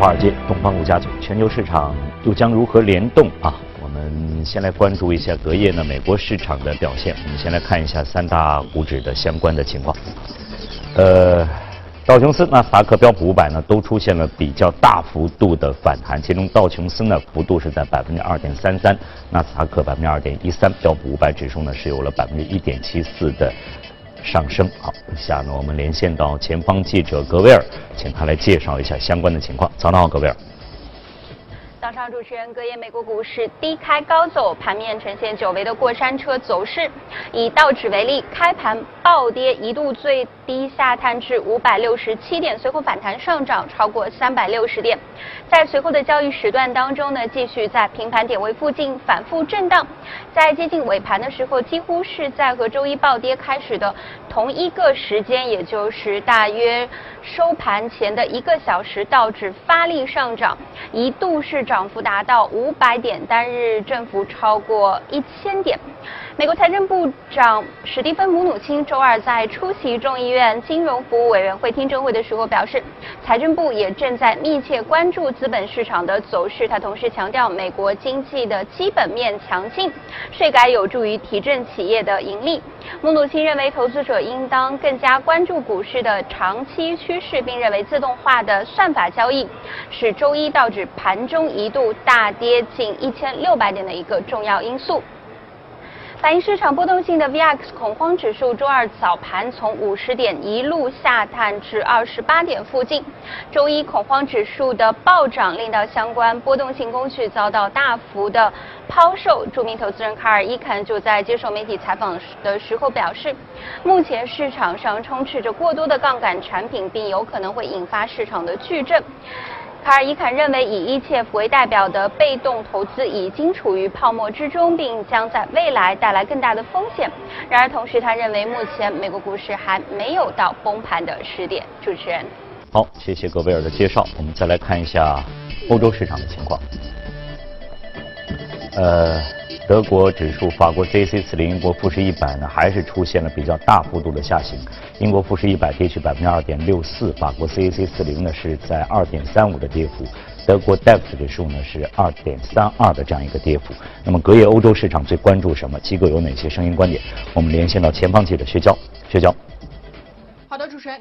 华尔街、东方、五家嘴，全球市场又将如何联动啊？我们先来关注一下隔夜呢美国市场的表现。我们先来看一下三大股指的相关的情况。呃，道琼斯、纳斯达克、标普五百呢都出现了比较大幅度的反弹，其中道琼斯呢幅度是在百分之二点三三，纳斯达克百分之二点一三，标普五百指数呢是有了百分之一点七四的。上升。好，下面我们连线到前方记者格威尔，请他来介绍一下相关的情况。早上好，格威尔。早上，主持人，隔夜美国股市低开高走，盘面呈现久违的过山车走势。以道指为例，开盘暴跌，一度最低下探至五百六十七点，随后反弹上涨超过三百六十点。在随后的交易时段当中呢，继续在平盘点位附近反复震荡。在接近尾盘的时候，几乎是在和周一暴跌开始的同一个时间，也就是大约收盘前的一个小时，道指发力上涨，一度是。涨幅达到五百点，单日振幅超过一千点。美国财政部长史蒂芬·姆努钦周二在出席众议院金融服务委员会听证会的时候表示，财政部也正在密切关注资本市场的走势。他同时强调，美国经济的基本面强劲，税改有助于提振企业的盈利。姆努钦认为，投资者应当更加关注股市的长期趋势，并认为自动化的算法交易是周一道指盘中一度大跌近一千六百点的一个重要因素。反映市场波动性的 VIX 恐慌指数周二早盘从五十点一路下探至二十八点附近。周一恐慌指数的暴涨令到相关波动性工具遭到大幅的抛售。著名投资人卡尔伊坎就在接受媒体采访的时候表示，目前市场上充斥着过多的杠杆产品，并有可能会引发市场的巨震。卡尔伊坎认为，以 ETF 为代表的被动投资已经处于泡沫之中，并将在未来带来更大的风险。然而，同时他认为，目前美国股市还没有到崩盘的时点。主持人，好，谢谢戈贝尔的介绍。我们再来看一下欧洲市场的情况。呃。德国指数、法国 CAC 四零、英国富时一百呢，还是出现了比较大幅度的下行。英国富时一百跌去百分之二点六四，法国 CAC 四零呢是在二点三五的跌幅，德国 DAX 指数呢是二点三二的这样一个跌幅。那么隔夜欧洲市场最关注什么？机构有哪些声音观点？我们连线到前方记者薛娇，薛娇。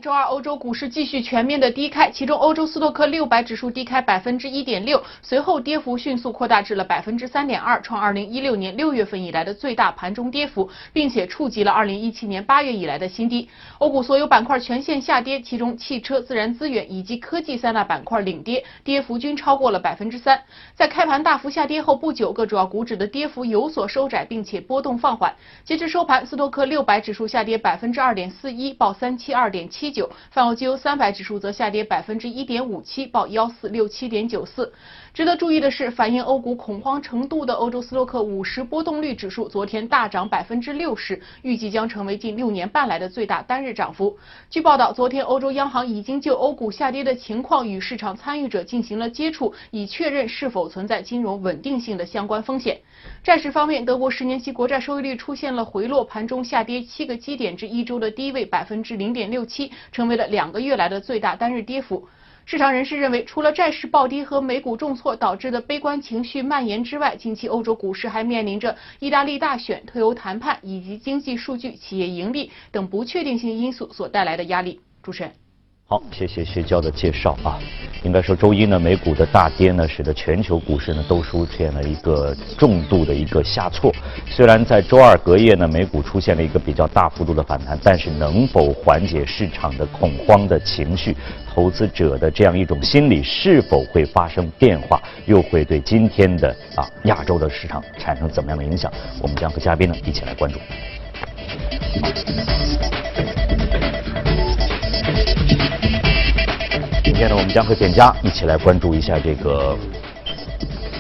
周二欧洲股市继续全面的低开，其中欧洲斯托克六百指数低开百分之一点六，随后跌幅迅速扩大至了百分之三点二，创二零一六年六月份以来的最大盘中跌幅，并且触及了二零一七年八月以来的新低。欧股所有板块全线下跌，其中汽车、自然资源以及科技三大板块领跌，跌幅均超过了百分之三。在开盘大幅下跌后不久，各主要股指的跌幅有所收窄，并且波动放缓。截至收盘，斯托克六百指数下跌百分之二点四一，报三七二。点七九，泛欧绩优三百指数则下跌百分之一点五七，报幺四六七点九四。值得注意的是，反映欧股恐慌程度的欧洲斯洛克五十波动率指数昨天大涨百分之六十，预计将成为近六年半来的最大单日涨幅。据报道，昨天欧洲央行已经就欧股下跌的情况与市场参与者进行了接触，以确认是否存在金融稳定性的相关风险。债市方面，德国十年期国债收益率出现了回落，盘中下跌七个基点至一周的低位百分之零点。六七成为了两个月来的最大单日跌幅。市场人士认为，除了债市暴跌和美股重挫导致的悲观情绪蔓延之外，近期欧洲股市还面临着意大利大选、退欧谈判以及经济数据、企业盈利等不确定性因素所带来的压力。主持人。好，谢谢薛娇的介绍啊。应该说，周一呢，美股的大跌呢，使得全球股市呢都出现了一个重度的一个下挫。虽然在周二隔夜呢，美股出现了一个比较大幅度的反弹，但是能否缓解市场的恐慌的情绪，投资者的这样一种心理是否会发生变化，又会对今天的啊亚洲的市场产生怎么样的影响？我们将和嘉宾呢一起来关注。天呢，我们将和简佳一起来关注一下这个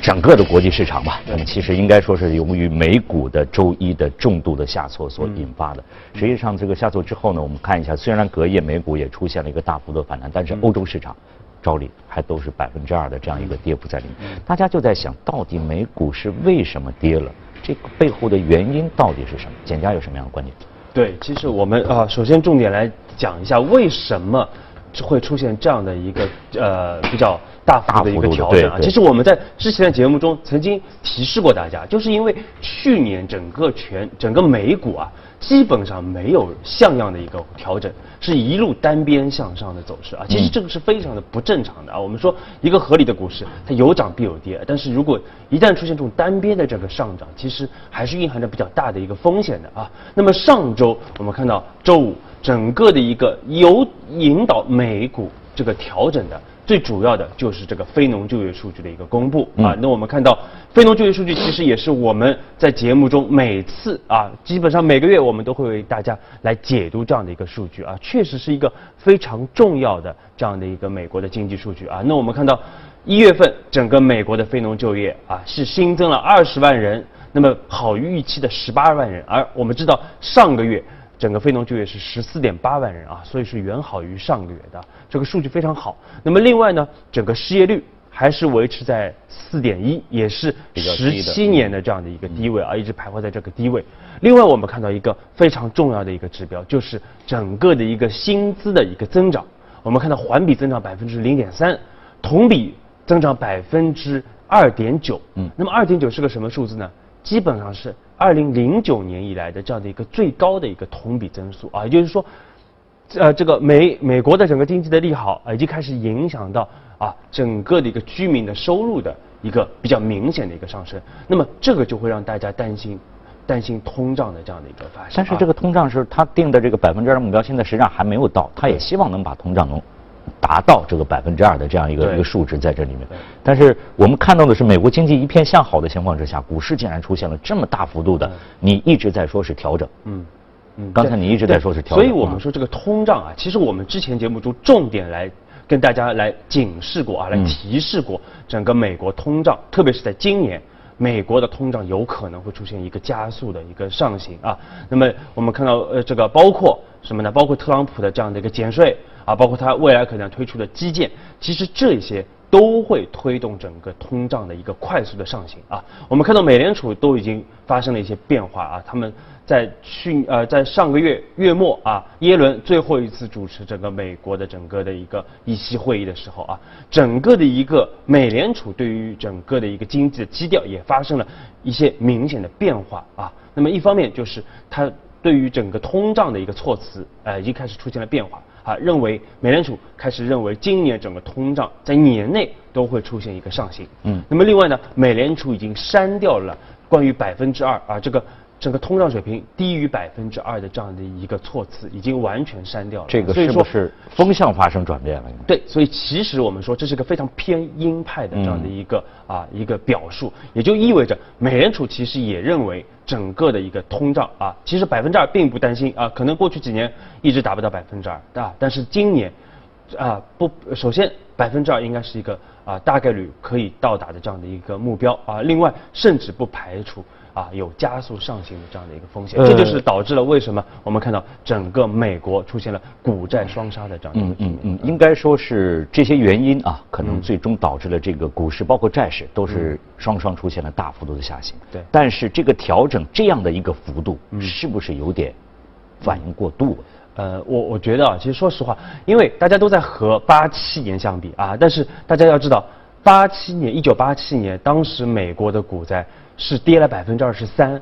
整个的国际市场吧。那么，其实应该说是由于美股的周一的重度的下挫所引发的。实际上，这个下挫之后呢，我们看一下，虽然隔夜美股也出现了一个大幅度反弹，但是欧洲市场照例还都是百分之二的这样一个跌幅在里面。大家就在想到底美股是为什么跌了？这个背后的原因到底是什么？简佳有什么样的观点？对，其实我们啊，首先重点来讲一下为什么。会出现这样的一个呃比较大幅度的一个调整啊。其实我们在之前的节目中曾经提示过大家，就是因为去年整个全整个美股啊，基本上没有像样的一个调整，是一路单边向上的走势啊。其实这个是非常的不正常的啊。我们说一个合理的股市，它有涨必有跌，但是如果一旦出现这种单边的这个上涨，其实还是蕴含着比较大的一个风险的啊。那么上周我们看到周五整个的一个有引导美股这个调整的。最主要的就是这个非农就业数据的一个公布啊。那我们看到非农就业数据其实也是我们在节目中每次啊，基本上每个月我们都会为大家来解读这样的一个数据啊，确实是一个非常重要的这样的一个美国的经济数据啊。那我们看到一月份整个美国的非农就业啊是新增了二十万人，那么好于预期的十八万人，而我们知道上个月。整个非农就业是十四点八万人啊，所以是远好于上个月的，这个数据非常好。那么另外呢，整个失业率还是维持在四点一，也是十七年的这样的一个低位啊，一直徘徊在这个低位。另外我们看到一个非常重要的一个指标，就是整个的一个薪资的一个增长。我们看到环比增长百分之零点三，同比增长百分之二点九。嗯，那么二点九是个什么数字呢？基本上是。二零零九年以来的这样的一个最高的一个同比增速啊，也就是说，呃，这个美美国的整个经济的利好啊，已经开始影响到啊整个的一个居民的收入的一个比较明显的一个上升。那么这个就会让大家担心，担心通胀的这样的一个发生。但是这个通胀是他定的这个百分之二目标，现在实际上还没有到，他也希望能把通胀能。达到这个百分之二的这样一个一个数值在这里面，但是我们看到的是美国经济一片向好的情况之下，股市竟然出现了这么大幅度的，你一直在说是调整，嗯。嗯，刚才你一直在说是调整，所以我们说这个通胀啊，其实我们之前节目中重点来跟大家来警示过啊，来提示过整个美国通胀，特别是在今年，美国的通胀有可能会出现一个加速的一个上行啊。那么我们看到呃这个包括什么呢？包括特朗普的这样的一个减税。啊，包括它未来可能推出的基建，其实这些都会推动整个通胀的一个快速的上行啊。我们看到美联储都已经发生了一些变化啊，他们在去呃在上个月月末啊，耶伦最后一次主持整个美国的整个的一个议息会议的时候啊，整个的一个美联储对于整个的一个经济的基调也发生了一些明显的变化啊。那么一方面就是它对于整个通胀的一个措辞，呃，已经开始出现了变化。啊，认为美联储开始认为今年整个通胀在年内都会出现一个上行。嗯，那么另外呢，美联储已经删掉了关于百分之二啊这个。整个通胀水平低于百分之二的这样的一个措辞已经完全删掉了，这个是不是风向发生转变了？对，所以其实我们说这是个非常偏鹰派的这样的一个啊一个表述，也就意味着美联储其实也认为整个的一个通胀啊，其实百分之二并不担心啊，可能过去几年一直达不到百分之二啊，但是今年啊不，首先百分之二应该是一个啊大概率可以到达的这样的一个目标啊，另外甚至不排除。啊，有加速上行的这样的一个风险，这就是导致了为什么我们看到整个美国出现了股债双杀的这样一个局面。嗯嗯，应该说是这些原因啊，可能最终导致了这个股市包括债市都是双双出现了大幅度的下行。对，但是这个调整这样的一个幅度，是不是有点反应过度？呃，我我觉得啊，其实说实话，因为大家都在和八七年相比啊，但是大家要知道，八七年一九八七年当时美国的股灾。是跌了百分之二十三，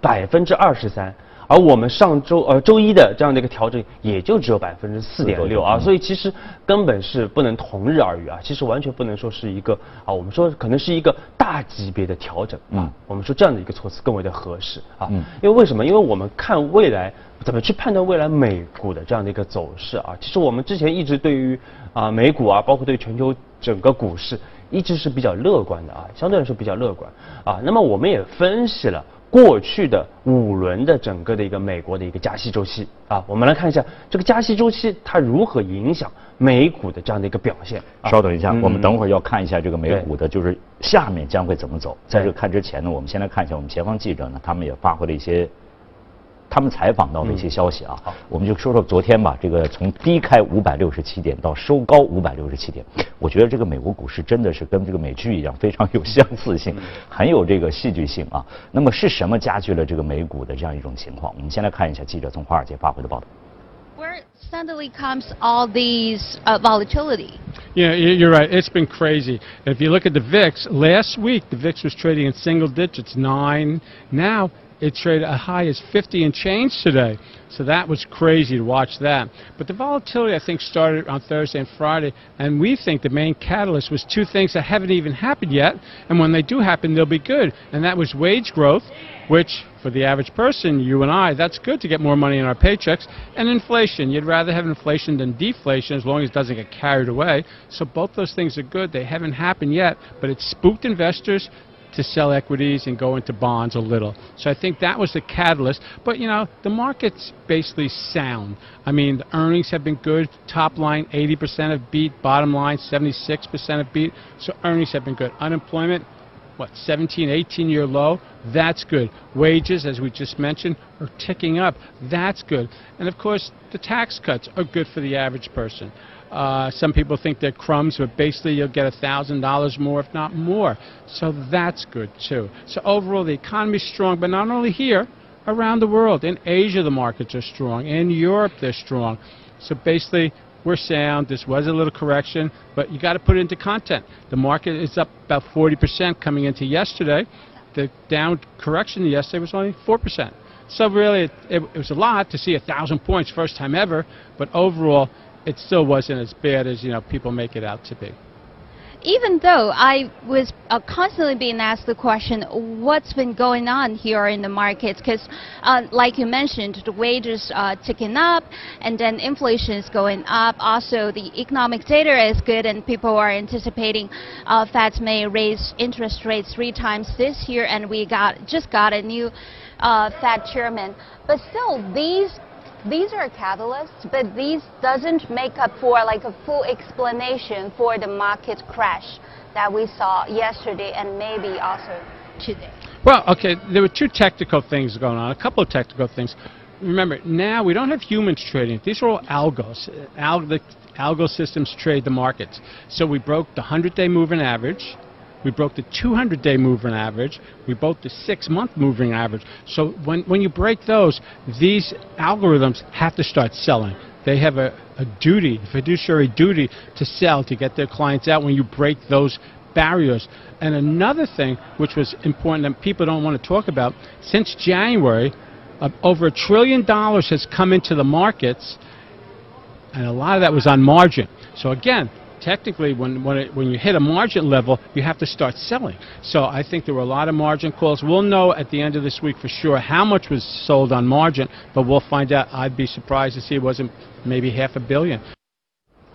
百分之二十三，而我们上周呃周一的这样的一个调整也就只有百分之四点六啊，所以其实根本是不能同日而语啊，其实完全不能说是一个啊，我们说可能是一个大级别的调整啊，我们说这样的一个措辞更为的合适啊，因为为什么？因为我们看未来怎么去判断未来美股的这样的一个走势啊，其实我们之前一直对于啊美股啊，包括对全球整个股市。一直是比较乐观的啊，相对来说比较乐观啊。那么我们也分析了过去的五轮的整个的一个美国的一个加息周期啊，我们来看一下这个加息周期它如何影响美股的这样的一个表现。稍等一下，我们等会儿要看一下这个美股的，就是下面将会怎么走。在这看之前呢，我们先来看一下我们前方记者呢，他们也发挥了一些。他们采访到的一些消息啊，我们就说说昨天吧。这个从低开五百六十七点到收高五百六十七点，我觉得这个美国股市真的是跟这个美剧一样，非常有相似性，很有这个戏剧性啊。那么是什么加剧了这个美股的这样一种情况？我们先来看一下记者从华尔街发回的报道。Where suddenly comes all these volatility? Yeah, you're right. It's been crazy. If you look at the VIX, last week the VIX was trading in single digits, nine. Now it traded as high as 50 and change today. So that was crazy to watch that. But the volatility, I think, started on Thursday and Friday, and we think the main catalyst was two things that haven't even happened yet, and when they do happen, they'll be good. And that was wage growth, which for the average person, you and I, that's good to get more money in our paychecks, and inflation. You'd rather have inflation than deflation as long as it doesn't get carried away. So both those things are good. They haven't happened yet, but it spooked investors to sell equities and go into bonds a little. So I think that was the catalyst. But, you know, the market's basically sound. I mean, the earnings have been good. Top line, 80% of beat. Bottom line, 76% of beat. So earnings have been good. Unemployment, what, 17, 18 year low? That's good. Wages, as we just mentioned, are ticking up. That's good. And of course, the tax cuts are good for the average person. Uh, some people think they're crumbs, but basically you'll get $1,000 more, if not more. So that's good too. So overall, the economy's strong, but not only here, around the world. In Asia, the markets are strong. In Europe, they're strong. So basically, we're sound. This was a little correction, but you got to put it into content. The market is up about 40% coming into yesterday. The down correction yesterday was only 4%. So really, it, it, it was a lot to see a thousand points first time ever, but overall, it still wasn't as bad as you know people make it out to be. Even though I was uh, constantly being asked the question, what's been going on here in the markets? Because, uh, like you mentioned, the wages are ticking up, and then inflation is going up. Also, the economic data is good, and people are anticipating uh, Fed may raise interest rates three times this year, and we got just got a new uh, Fed chairman. But still, these these are catalysts, but these doesn't make up for like a full explanation for the market crash that we saw yesterday and maybe also today. Well, okay, there were two technical things going on, a couple of technical things. Remember, now we don't have humans trading. These are all algos. Al the algo systems trade the markets. So we broke the 100-day moving average. We broke the 200-day moving average. We broke the six-month moving average. So when, when you break those, these algorithms have to start selling. They have a, a duty, a fiduciary duty to sell to get their clients out when you break those barriers. And another thing which was important that people don't want to talk about, since January, uh, over a trillion dollars has come into the markets, and a lot of that was on margin. So again, technically, when when, it, when you hit a margin level, you have to start selling. So I think there were a lot of margin calls. We'll know at the end of this week for sure how much was sold on margin, but we'll find out. I'd be surprised to see it wasn't maybe half a billion.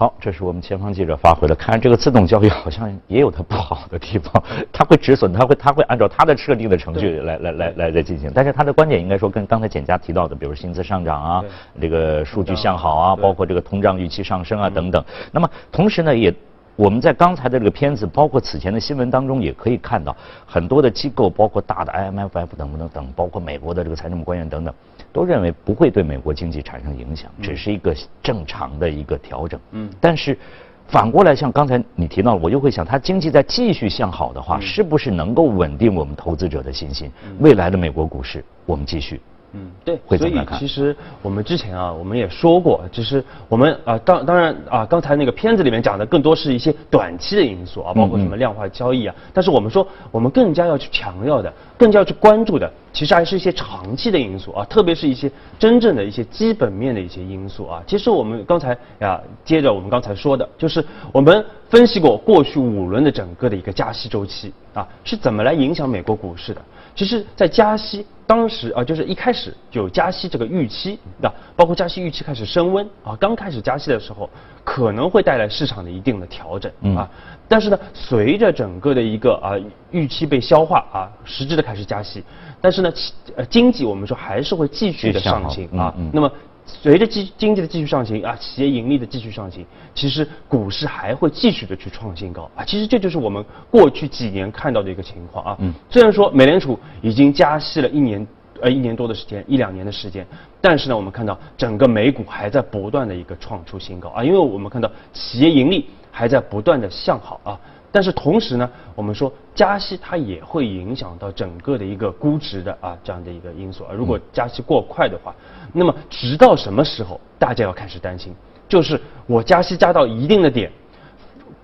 好，这是我们前方记者发回的。看这个自动交易好像也有它不好的地方，它会止损，它会它会按照它的设定的程序来来来来来进行。但是它的观点应该说跟刚才简家提到的，比如薪资上涨啊，这个数据向好啊，包括这个通胀预期上升啊等等。那么同时呢，也我们在刚才的这个片子，包括此前的新闻当中，也可以看到很多的机构，包括大的 IMF 等等等，包括美国的这个财政官员等等。都认为不会对美国经济产生影响，只是一个正常的一个调整。嗯，但是反过来，像刚才你提到，我就会想，它经济在继续向好的话，是不是能够稳定我们投资者的信心？未来的美国股市，我们继续。嗯，对，所以其实我们之前啊，我们也说过，就是我们啊，当当然啊，刚才那个片子里面讲的更多是一些短期的因素啊，包括什么量化交易啊，但是我们说，我们更加要去强调的，更加要去关注的，其实还是一些长期的因素啊，特别是一些真正的一些基本面的一些因素啊。其实我们刚才呀，接着我们刚才说的，就是我们分析过过去五轮的整个的一个加息周期啊，是怎么来影响美国股市的。其实，在加息当时啊，就是一开始就有加息这个预期，对吧？包括加息预期开始升温啊，刚开始加息的时候，可能会带来市场的一定的调整啊。但是呢，随着整个的一个啊预期被消化啊，实质的开始加息，但是呢，呃，经济我们说还是会继续的上行啊。那么。随着经经济的继续上行啊，企业盈利的继续上行，其实股市还会继续的去创新高啊。其实这就是我们过去几年看到的一个情况啊。嗯。虽然说美联储已经加息了一年呃一年多的时间，一两年的时间，但是呢，我们看到整个美股还在不断的一个创出新高啊。因为我们看到企业盈利还在不断的向好啊。但是同时呢，我们说加息它也会影响到整个的一个估值的啊这样的一个因素啊。如果加息过快的话。那么，直到什么时候大家要开始担心？就是我加息加到一定的点，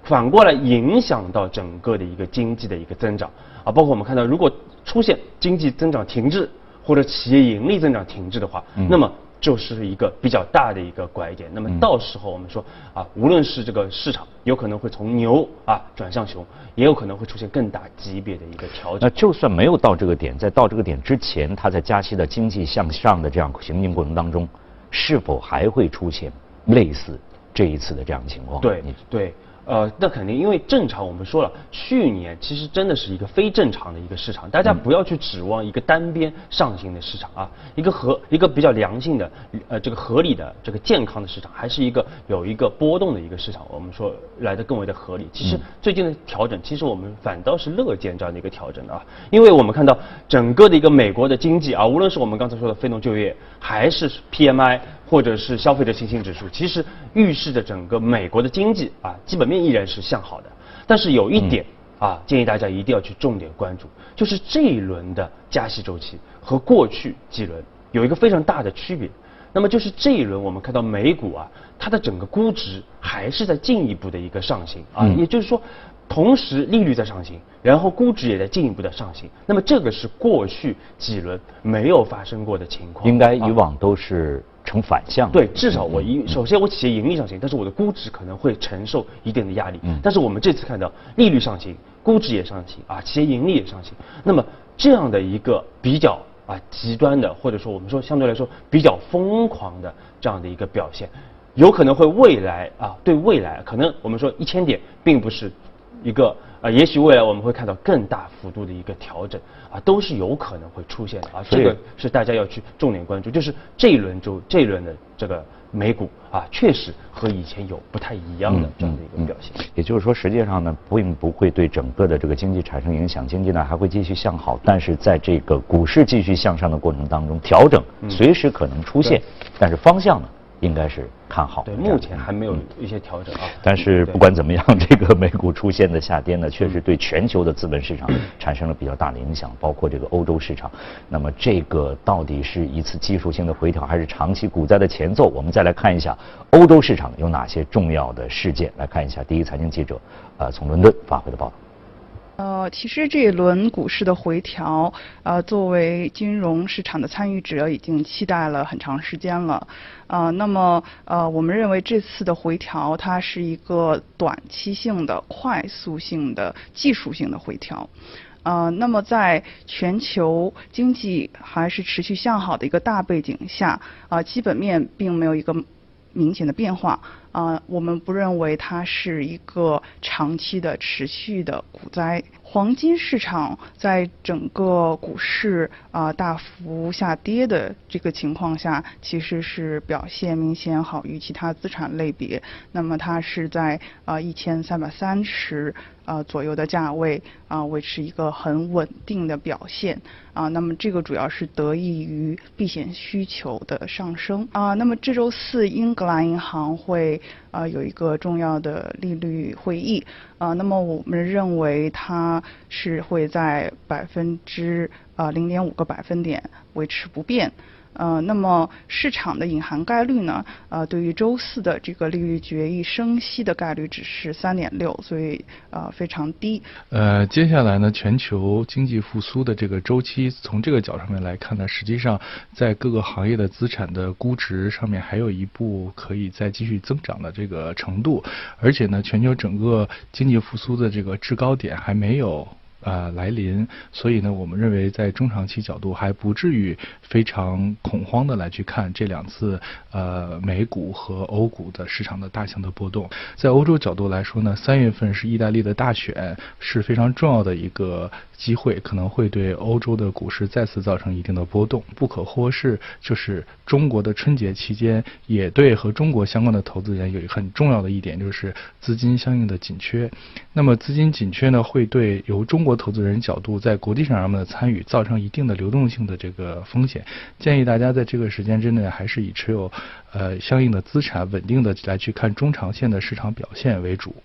反过来影响到整个的一个经济的一个增长啊。包括我们看到，如果出现经济增长停滞或者企业盈利增长停滞的话，那么就是一个比较大的一个拐点。那么到时候我们说啊，无论是这个市场有可能会从牛啊转向熊，也有可能会出现更大级别的一个调整。那就算没有到这个点，在到这个点之前，它在加息的经济向上的这样行进过程当中，是否还会出现类似这一次的这样的情况？对你对，呃，那肯定，因为正常我们说了，去年其实真的是一个非正常的一个市场，大家不要去指望一个单边上行的市场啊，一个合一个比较良性的，呃，这个合理的这个健康的市场，还是一个有一个波动的一个市场，我们说来的更为的合理。其实最近的调整，其实我们反倒是乐见这样的一个调整的啊，因为我们看到整个的一个美国的经济啊，无论是我们刚才说的非农就业，还是 PMI。或者是消费者信心指数，其实预示着整个美国的经济啊基本面依然是向好的。但是有一点啊，建议大家一定要去重点关注，就是这一轮的加息周期和过去几轮有一个非常大的区别。那么就是这一轮我们看到美股啊，它的整个估值还是在进一步的一个上行啊，也就是说，同时利率在上行，然后估值也在进一步的上行。那么这个是过去几轮没有发生过的情况。应该以啊往都是呈反向。对，至少我一首先我企业盈利上行，但是我的估值可能会承受一定的压力。嗯但是我们这次看到利率上行，估值也上行啊，企业盈利也上行。那么这样的一个比较啊极端的，或者说我们说相对来说比较疯狂的这样的一个表现，有可能会未来啊对未来可能我们说一千点并不是一个啊，也许未来我们会看到更大幅度的一个调整啊，都是有可能会出现的啊。这个是大家要去重点关注，就是这一轮周这一轮的这个美股啊，确实和以前有不太一样的这样的一个表现。也就是说，实际上呢，并不会对整个的这个经济产生影响，经济呢还会继续向好。但是在这个股市继续向上的过程当中，调整嗯随时可能出现，但是方向呢，应该是看好对，目前还没有一些调整啊。但是不管怎么样，这个美股出现的下跌呢，确实对全球的资本市场产生了比较大的影响，包括这个欧洲市场。那么这个到底是一次技术性的回调，还是长期股灾的前奏？我们再来看一下欧洲市场有哪些重要的事件。来看一下第一财经记者呃从伦敦发回的报道。呃，其实这一轮股市的回调，呃，作为金融市场的参与者，已经期待了很长时间了。呃，那么呃，我们认为这次的回调，它是一个短期性的、快速性的、技术性的回调。呃，那么在全球经济还是持续向好的一个大背景下，啊、基本面并没有一个明显的变化啊、我们不认为它是一个长期的持续的股灾。黄金市场在整个股市啊、大幅下跌的这个情况下，其实是表现明显好于其他资产类别。那么它是在啊一千三百三十啊左右的价位啊维持一个很稳定的表现啊。那么这个主要是得益于避险需求的上升啊。那么这周四英格兰银行会啊有一个重要的利率会议啊。那么我们认为它是会在百分之啊零点五个百分点维持不变。呃，那么市场的隐含概率呢？呃，对于周四的这个利率决议升息的概率只是三点六，所以呃非常低。呃，接下来呢，全球经济复苏的这个周期，从这个角度上面来看呢，实际上在各个行业的资产的估值上面还有一步可以再继续增长的这个程度，而且呢，全球整个经济复苏的这个制高点还没有。呃，来临，所以呢，我们认为在中长期角度还不至于非常恐慌的来去看这两次呃美股和欧股的市场的大型的波动。在欧洲角度来说呢，三月份是意大利的大选，是非常重要的一个机会，可能会对欧洲的股市再次造成一定的波动。不可忽视就是中国的春节期间，也对和中国相关的投资人有很重要的一点，就是资金相应的紧缺。那么资金紧缺呢，会对由中国投资人角度在国际市场上面的参与造成一定的流动性的这个风险。建议大家在这个时间之内，还是以持有呃相应的资产稳定的来去看中长线的市场表现为主。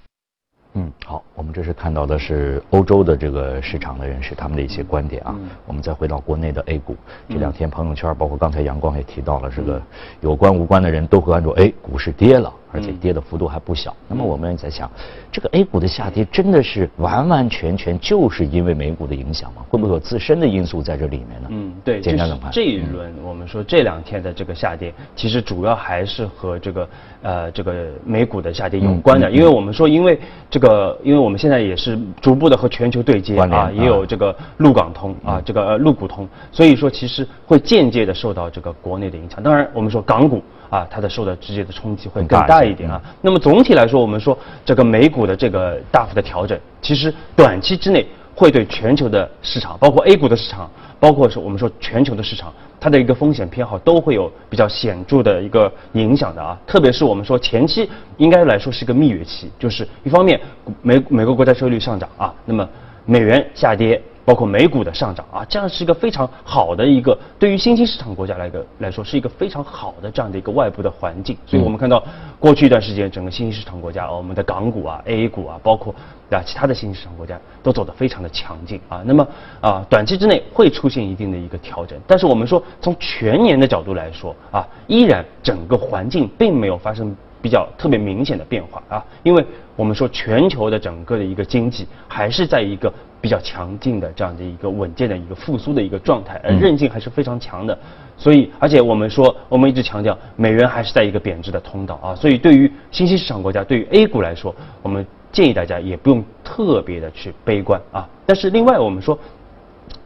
嗯，好，我们这是看到的是欧洲的这个市场的人士他们的一些观点啊。嗯我们再回到国内的 A 股，这两天朋友圈，包括刚才阳光也提到了，这个有关无关的人都会关注，哎，股市跌了而且跌的幅度还不小。那么我们也在想，这个 A 股的下跌真的是完完全全就是因为美股的影响吗？会不会有自身的因素在这里面呢？嗯，对，就是简单怎么看？这一轮我们说这两天的这个下跌，其实主要还是和这个呃这个美股的下跌有关的，因为我们说因为这个，因为我们现在也是逐步的和全球对接啊，啊也有这个陆港通啊，这个呃陆股通，所以说其实会间接的受到这个国内的影响。当然，我们说港股啊，它的受到直接的冲击会更更大一些大一点啊。那么总体来说，我们说这个美股的这个大幅的调整，其实短期之内会对全球的市场，包括 A 股的市场，包括是我们说全球的市场，它的一个风险偏好都会有比较显著的一个影响的啊。特别是我们说前期应该来说是一个蜜月期，就是一方面美美国国债收益率上涨啊，那么美元下跌。包括美股的上涨啊，这样是一个非常好的一个对于新兴市场国家来个来说是一个非常好的这样的一个外部的环境。所以我们看到过去一段时间，整个新兴市场国家，我们的港股啊、A 股啊，包括啊其他的新兴市场国家都走得非常的强劲啊。那么啊，短期之内会出现一定的一个调整，但是我们说从全年的角度来说啊，依然整个环境并没有发生。比较特别明显的变化啊，因为我们说全球的整个的一个经济还是在一个比较强劲的这样的一个稳健的一个复苏的一个状态，而韧性还是非常强的。所以，而且我们说，我们一直强调，美元还是在一个贬值的通道啊。所以，对于新兴市场国家，对于 A 股来说，我们建议大家也不用特别的去悲观啊。但是，另外我们说。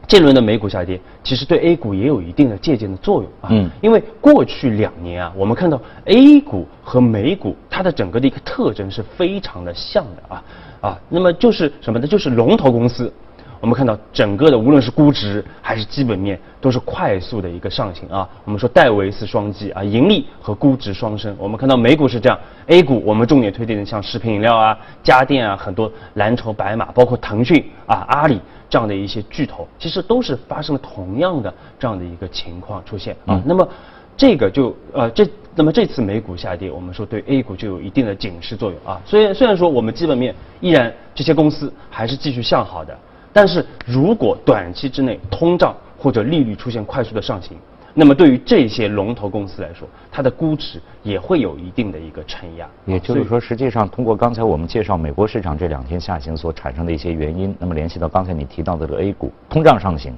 这轮的美股下跌，其实对 A 股也有一定的借鉴的作用啊。嗯因为过去两年啊，我们看到 A 股和美股它的整个的一个特征是非常的像的啊啊。那么就是什么呢？就是龙头公司。我们看到整个的无论是估值还是基本面都是快速的一个上行啊。我们说戴维斯双击啊，盈利和估值双升。我们看到美股是这样，A 股我们重点推荐的像食品饮料啊、家电啊，很多蓝筹白马，包括腾讯啊、阿里这样的一些巨头，其实都是发生了同样的这样的一个情况出现啊。那么这个就呃这那么这次美股下跌，我们说对 A 股就有一定的警示作用啊。虽然虽然说我们基本面依然这些公司还是继续向好的。但是如果短期之内通胀或者利率出现快速的上行，那么对于这些龙头公司来说，它的估值也会有一定的一个承压。也就是说，实际上通过刚才我们介绍美国市场这两天下行所产生的一些原因，那么联系到刚才你提到的这个 A 股通胀上行、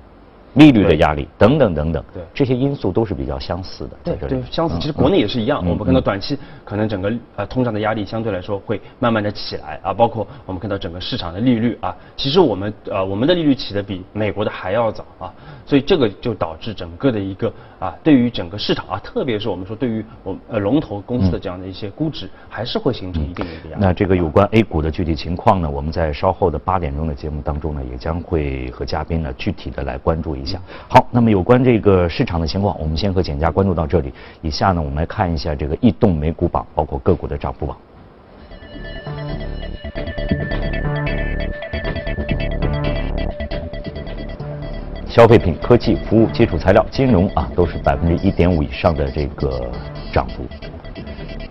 利率的压力等等等等，对这些因素都是比较相似的。对对，相似。嗯其实国内也是一样，嗯我们看到嗯短期可能整个呃通胀的压力相对来说会慢慢的起来啊，包括我们看到整个市场的利率啊，其实我们呃我们的利率起的比美国的还要早啊，所以这个就导致整个的一个啊对于整个市场啊，特别是我们说对于我们呃龙头公司的这样的一些估值，还是会形成一定的一个压力。那这个有关 A 股的具体情况呢，我们在稍后的八点钟的节目当中呢，也将会和嘉宾呢具体的来关注一下。好，那么有关这个市场的情况，我们先和简家关注到这里。以下呢，我们来看一下这个异动美股榜，包括个股的涨幅榜。消费品、科技、服务、基础材料、金融啊，都是百分之一点五以上的这个涨幅。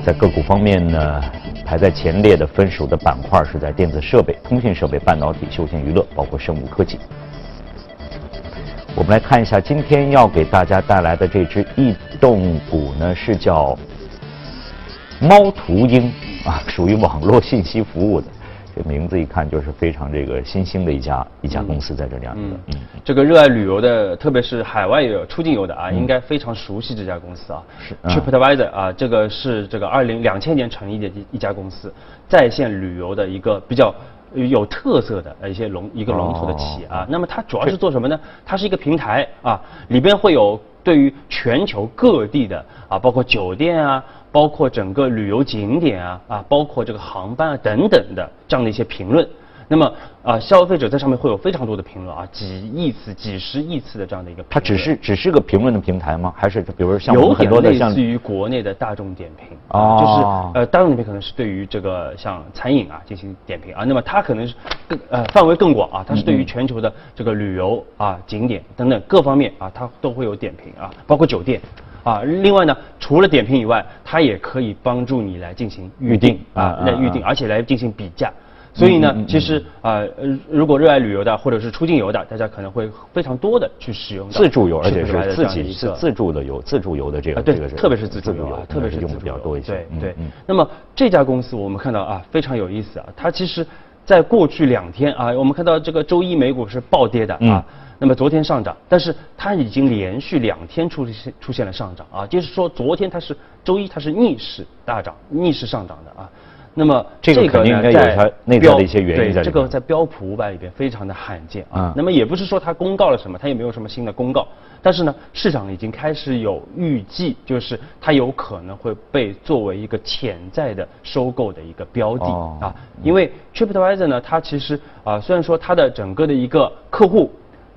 在个股方面呢，排在前列的分属的板块是在电子设备、通信设备、半导体、休闲娱乐，包括生物科技。我们来看一下今天要给大家带来的这只异动股呢，是叫猫途鹰啊，属于网络信息服务的。这名字一看就是非常这个新兴的一家一家公司在这里啊。嗯嗯，这个热爱旅游的，特别是海外游、出境游的啊，应该非常熟悉这家公司啊。是啊 TripAdvisor 啊，这个是这个二零两千年成立的一一家公司，在线旅游的一个比较。有特色的呃一些龙一个龙头的企业啊，那么它主要是做什么呢？它是一个平台啊，里边会有对于全球各地的啊，包括酒店啊，包括整个旅游景点啊啊，包括这个航班啊等等的这样的一些评论。那么啊，消费者在上面会有非常多的评论啊，几亿次、几十亿次的这样的一个评论。它只是只是个评论的平台吗？还是比如像有很多类多的像似于国内的大众点评，哦啊就是呃大众点评可能是对于这个像餐饮啊进行点评啊，那么它可能是更呃范围更广啊，它是对于全球的这个旅游啊景点等等各方面啊，它都会有点评啊，包括酒店。啊，另外呢，除了点评以外，它也可以帮助你来进行预定啊啊，来预啊定，而且来进行比价。所以呢，其实啊，呃，如果热爱旅游的或者是出境游的，大家可能会非常多的去使用自助游，而且是自己是自助的游，自助游的这个对，这个特别是自助游啊，特别是用的比较多一些。对对。那么这家公司我们看到啊，非常有意思啊，它其实在过去两天啊，我们看到这个周一美股是暴跌的啊。那么昨天上涨，但是它已经连续两天出现出现了上涨啊，就是说昨天它是周一它是逆势大涨、逆势上涨的啊。那么这个肯定应该有它内在的一些原因在这个在标普五百里边非常的罕见啊。那么也不是说它公告了什么，它也没有什么新的公告，但是呢，市场已经开始有预计，就是它有可能会被作为一个潜在的收购的一个标的啊。因为 TripAdvisor 呢，它其实啊，虽然说它的整个的一个客户。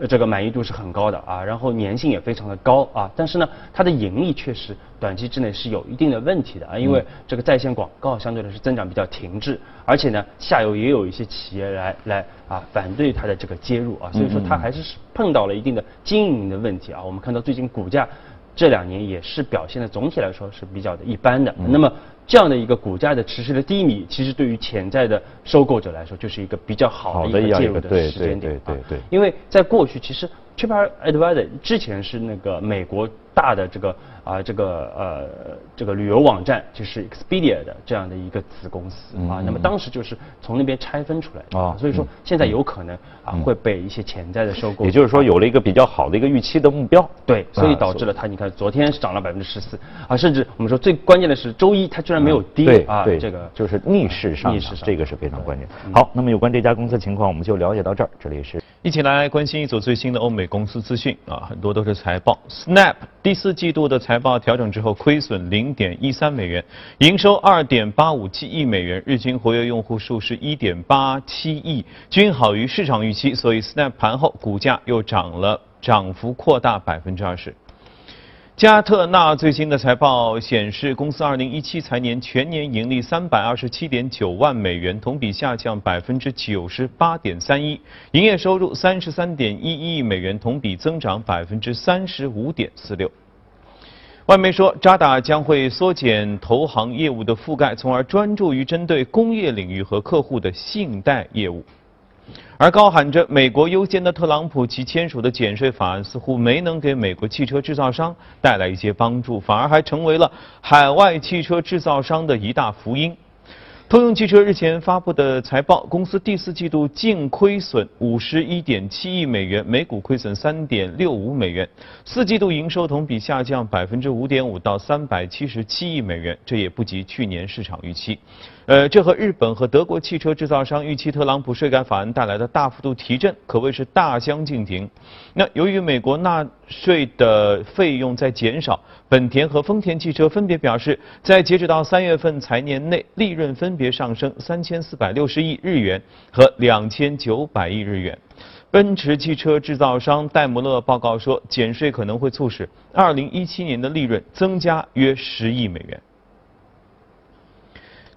这个满意度是很高的啊，然后粘性也非常的高啊，但是呢，它的盈利确实短期之内是有一定的问题的啊，因为这个在线广告相对来说增长比较停滞，而且呢，下游也有一些企业来来啊反对它的这个接入啊，所以说它还是碰到了一定的经营的问题啊。我们看到最近股价这两年也是表现的总体来说是比较的一般的，那么。这样的一个股价的持续的低迷，其实对于潜在的收购者来说，就是一个比较好的一个介入的时间点对对对，因为在过去，其实 TripAdvisor 之前是那个美国大的这个。啊，这个呃，这个旅游网站就是 Expedia 的这样的一个子公司啊，那么当时就是从那边拆分出来的啊，所以说现在有可能啊会被一些潜在的收购，也就是说有了一个比较好的一个预期的目标，对，所以导致了它，你看昨天是涨了百分之十四啊，甚至我们说最关键的是周一它居然没有跌啊，对，这个就是逆势上，逆势上，这个是非常关键。好，那么有关这家公司情况，我们就了解到这儿，这里是一起来关心一组最新的欧美公司资讯啊，很多都是财报，Snap 第四季度的财报调整之后。亏损零点一三美元，营收二点八五七亿美元，日均活跃用户数是一点八七亿，均好于市场预期，所以 Snap 盘后股价又涨了，涨幅扩大百分之二十。加特纳最新的财报显示，公司二零一七财年全年盈利三百二十七点九万美元，同比下降百分之九十八点三一；营业收入三十三点一亿美元，同比增长百分之三十五点四六。外媒说，渣打将会缩减投行业务的覆盖，从而专注于针对工业领域和客户的信贷业务。而高喊着“美国优先”的特朗普，其签署的减税法案似乎没能给美国汽车制造商带来一些帮助，反而还成为了海外汽车制造商的一大福音。通用汽车日前发布的财报，公司第四季度净亏损五十一点七亿美元，每股亏损三点六五美元。四季度营收同比下降百分之五点五到三百七十七亿美元，这也不及去年市场预期。呃，这和日本和德国汽车制造商预期特朗普税改法案带来的大幅度提振可谓是大相径庭。那由于美国纳税的费用在减少，本田和丰田汽车分别表示，在截止到三月份财年内，利润分别上升三千四百六十亿日元和两千九百亿日元。奔驰汽车制造商戴姆勒报告说，减税可能会促使二零一七年的利润增加约十亿美元。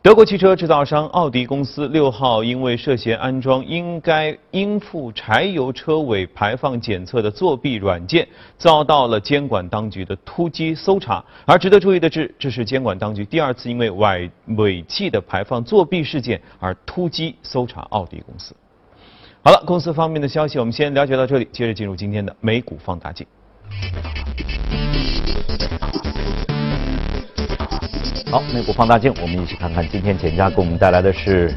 德国汽车制造商奥迪公司六号因为涉嫌安装应该应付柴油车尾排放检测的作弊软件，遭到了监管当局的突击搜查。而值得注意的是，这是监管当局第二次因为尾尾气的排放作弊事件而突击搜查奥迪公司。好了，公司方面的消息我们先了解到这里，接着进入今天的美股放大镜。好，美股放大镜，我们一起看看今天简家给我们带来的是，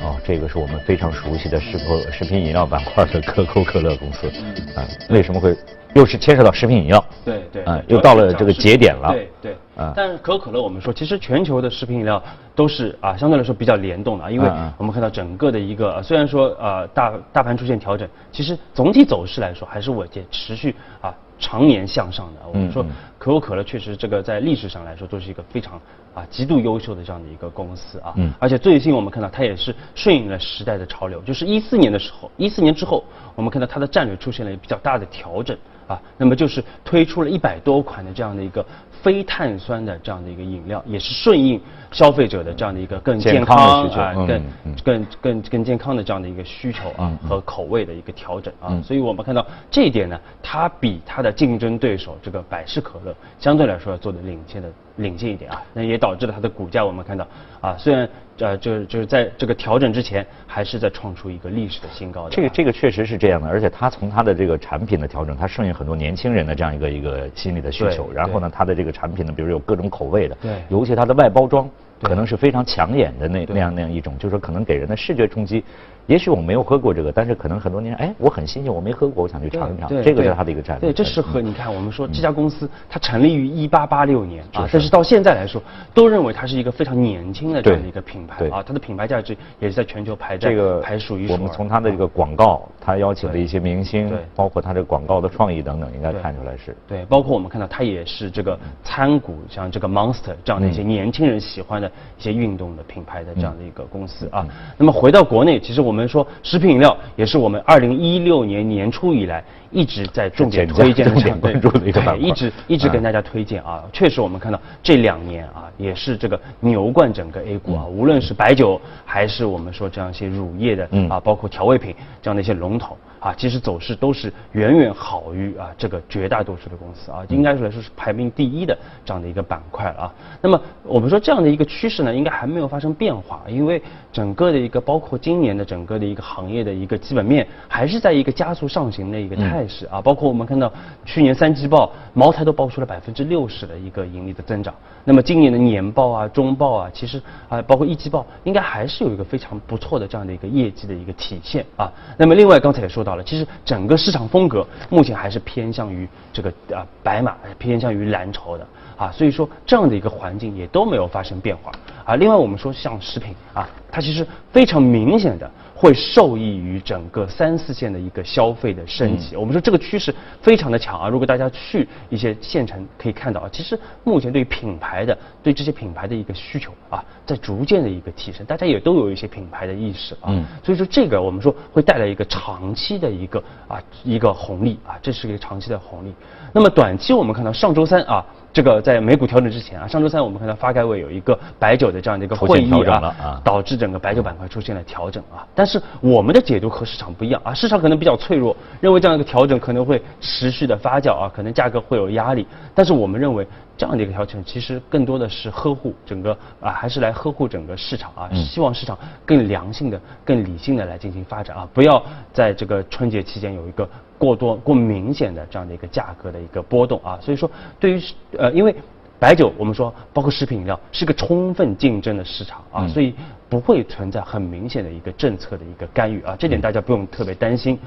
哦，这个是我们非常熟悉的食品食品饮料板块的可口可乐公司，啊，为什么会又是牵涉到食品饮料？对对，啊，又到了这个节点了。对对，啊，但是可口可乐我们说，其实全球的食品饮料都是啊，相对来说比较联动的啊，因为我们看到整个的一个，虽然说呃大大盘出现调整，其实总体走势来说还是稳健持续啊。常年向上的，我们说可口可乐确实这个在历史上来说都是一个非常啊极度优秀的这样的一个公司啊，而且最近我们看到它也是顺应了时代的潮流，就是一四年的时候，一四年之后，我们看到它的战略出现了比较大的调整啊，那么就是推出了一百多款的这样的一个。非碳酸的这样的一个饮料，也是顺应消费者的这样的一个更健康啊，更更更更健康的这样的一个需求啊和口味的一个调整啊，所以我们看到这一点呢，它比它的竞争对手这个百事可乐相对来说要做的领先的领先一点啊，那也导致了它的股价我们看到啊，虽然呃就是就是在这个调整之前，还是在创出一个历史的新高的。这个这个确实是这样的，而且它从它的这个产品的调整，它顺应很多年轻人的这样一个一个心理的需求。然后呢，它的这个产品呢，比如有各种口味的，对尤其它的外包装对可能是非常抢眼的那那样那样一种，就是说可能给人的视觉冲击。也许我没有喝过这个，但是可能很多年，哎，我很新鲜，我没喝过，我想去尝一尝。对这个是对它的一个战略。对，这适合你看，我们说这家公司它成立于一八八六年啊，但是到现在来说，都认为它是一个非常年轻的这样的一个品牌啊，它的品牌价值也是在全球排在这个排数一数二。我们从它的这个广告，它邀请的一些明星对，包括它这个广告的创意等等，应该看出来是。对，包括我们看到它也是这个参股，像这个 Monster 这样的一些年轻人喜欢的一些运动的品牌的这样的一个公司啊。那么回到国内，其实我我们说食品饮料也是我们二零一六年年初以来一直在重点推荐的重点关注的一个对板块一直一直嗯跟大家推荐啊。确实我们看到这两年啊，也是这个牛冠整个 A 股啊，无论是白酒还是我们说这样一些乳业的嗯啊，包括调味品这样的一些龙头。啊，其实走势都是远远好于啊这个绝大多数的公司啊，应该说来说是排名第一的这样的一个板块了啊。那么我们说这样的一个趋势呢，应该还没有发生变化，因为整个的一个包括今年的整个的一个行业的一个基本面还是在一个加速上行的一个态态势啊。包括我们看到去年三季报，茅台都报出了百分之六十的一个盈利的增长。那么今年的年报啊、中报啊，其实啊包括一季报，应该还是有一个非常不错的这样的一个业绩的一个体现啊。那么另外刚才也说到了，其实整个市场风格目前还是偏向于这个啊白马，偏向于蓝筹的啊，所以说这样的一个环境也都没有发生变化啊。另外我们说像食品啊，它其实非常明显的。会受益于整个三四线的一个消费的升级。我们说这个趋势非常的强啊！如果大家去一些县城可以看到啊，其实目前对于品牌的对这些品牌的一个需求啊，在逐渐的一个提升，大家也都有一些品牌的意识啊。嗯所以说这个我们说会带来一个长期的一个啊一个红利啊，这是一个长期的红利。那么短期我们看到上周三啊。这个在美股调整之前啊，上周三我们看到发改委有一个白酒的这样的一个会议啊，导致整个白酒板块出现了调整啊。但是我们的解读和市场不一样啊，市场可能比较脆弱，认为这样一个调整可能会持续的发酵啊，可能价格会有压力。但是我们认为这样的一个调整其实更多的是呵护整个啊，还是来呵护整个市场啊，希望市场更良性的、更理性的来进行发展啊，不要在这个春节期间有一个过多、过明显的这样的一个价格的一个波动啊。所以说，对于呃，因为白酒，我们说包括食品饮料是个充分竞争的市场啊，嗯所以不会存在很明显的一个政策的一个干预啊，这点大家不用特别担心。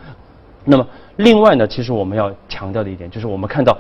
那么另外呢，其实我们要强调的一点就是，我们看到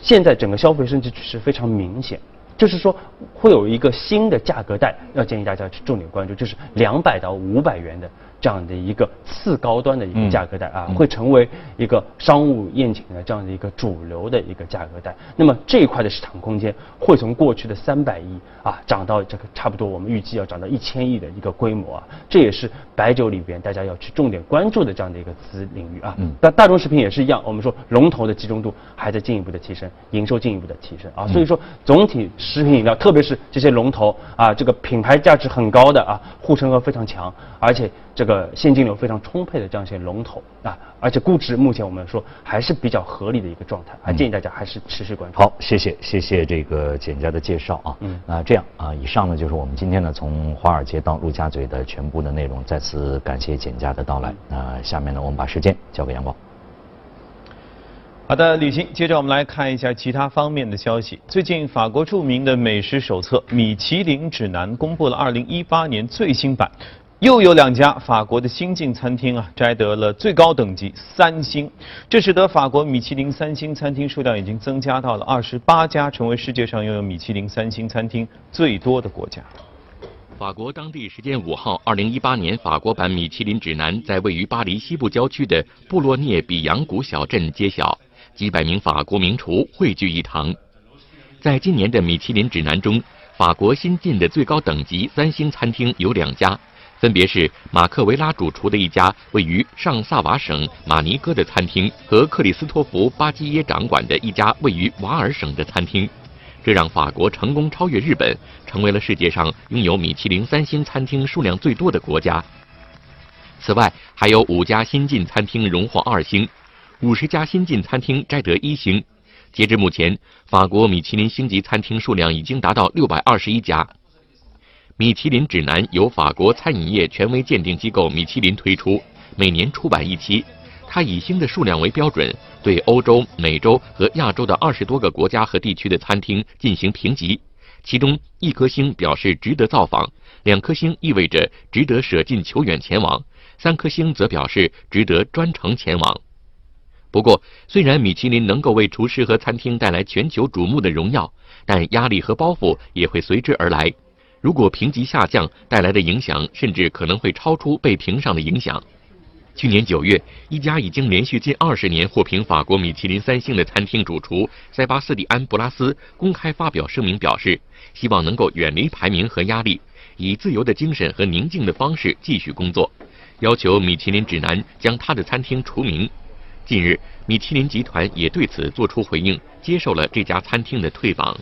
现在整个消费升级趋势非常明显。就是说，会有一个新的价格带，要建议大家去重点关注，就是两百到五百元的这样的一个次高端的一个价格带啊，会成为一个商务宴请的这样的一个主流的一个价格带。那么这一块的市场空间会从过去的三百亿啊涨到这个差不多，我们预计要涨到一千亿的一个规模啊，这也是白酒里边大家要去重点关注的这样的一个子领域啊。嗯那大众食品也是一样，我们说龙头的集中度还在进一步的提升，营收进一步的提升啊，所以说总体食品饮料，特别是这些龙头啊，这个品牌价值很高的啊，护城河非常强，而且这个现金流非常充沛的这样一些龙头啊，而且估值目前我们说还是比较合理的一个状态，啊，建议大家还是持续关注。好，谢谢谢谢这个简家的介绍啊。嗯那这样啊，以上呢就是我们今天呢从华尔街到陆家嘴的全部的内容。再次感谢简家的到来。那下面呢，我们把时间交给杨光。好的，李欣，接着我们来看一下其他方面的消息。最近，法国著名的美食手册《米其林指南》公布了2018年最新版，又有两家法国的新晋餐厅啊摘得了最高等级三星，这使得法国米其林三星餐厅数量已经增加到了二十八家，成为世界上拥有米其林三星餐厅最多的国家。法国当地时间五号，二零一八年法国版米其林指南在位于巴黎西部郊区的布洛涅比扬谷小镇揭晓，几百名法国名厨汇聚一堂。在今年的米其林指南中，法国新进的最高等级三星餐厅有两家，分别是马克维拉主厨的一家位于上萨瓦省马尼戈的餐厅和克里斯托弗巴基耶掌管的一家位于瓦尔省的餐厅。这让法国成功超越日本，成为了世界上拥有米其林三星餐厅数量最多的国家。此外，还有五家新晋餐厅荣获二星，五十家新晋餐厅摘得一星。截至目前，法国米其林星级餐厅数量已经达到六百二十一家。米其林指南由法国餐饮业权威鉴定机构米其林推出，每年出版一期。它以星的数量为标准，对欧洲、美洲和亚洲的二十多个国家和地区的餐厅进行评级。其中一颗星表示值得造访，两颗星意味着值得舍近求远前往，三颗星则表示值得专程前往。不过，虽然米其林能够为厨师和餐厅带来全球瞩目的荣耀，但压力和包袱也会随之而来。如果评级下降，带来的影响甚至可能会超出被评上的影响。去年九月，一家已经连续近二十年获评法国米其林三星的餐厅主厨塞巴斯蒂安·布拉斯公开发表声明，表示希望能够远离排名和压力，以自由的精神和宁静的方式继续工作，要求米其林指南将他的餐厅除名。近日，米其林集团也对此作出回应，接受了这家餐厅的退访。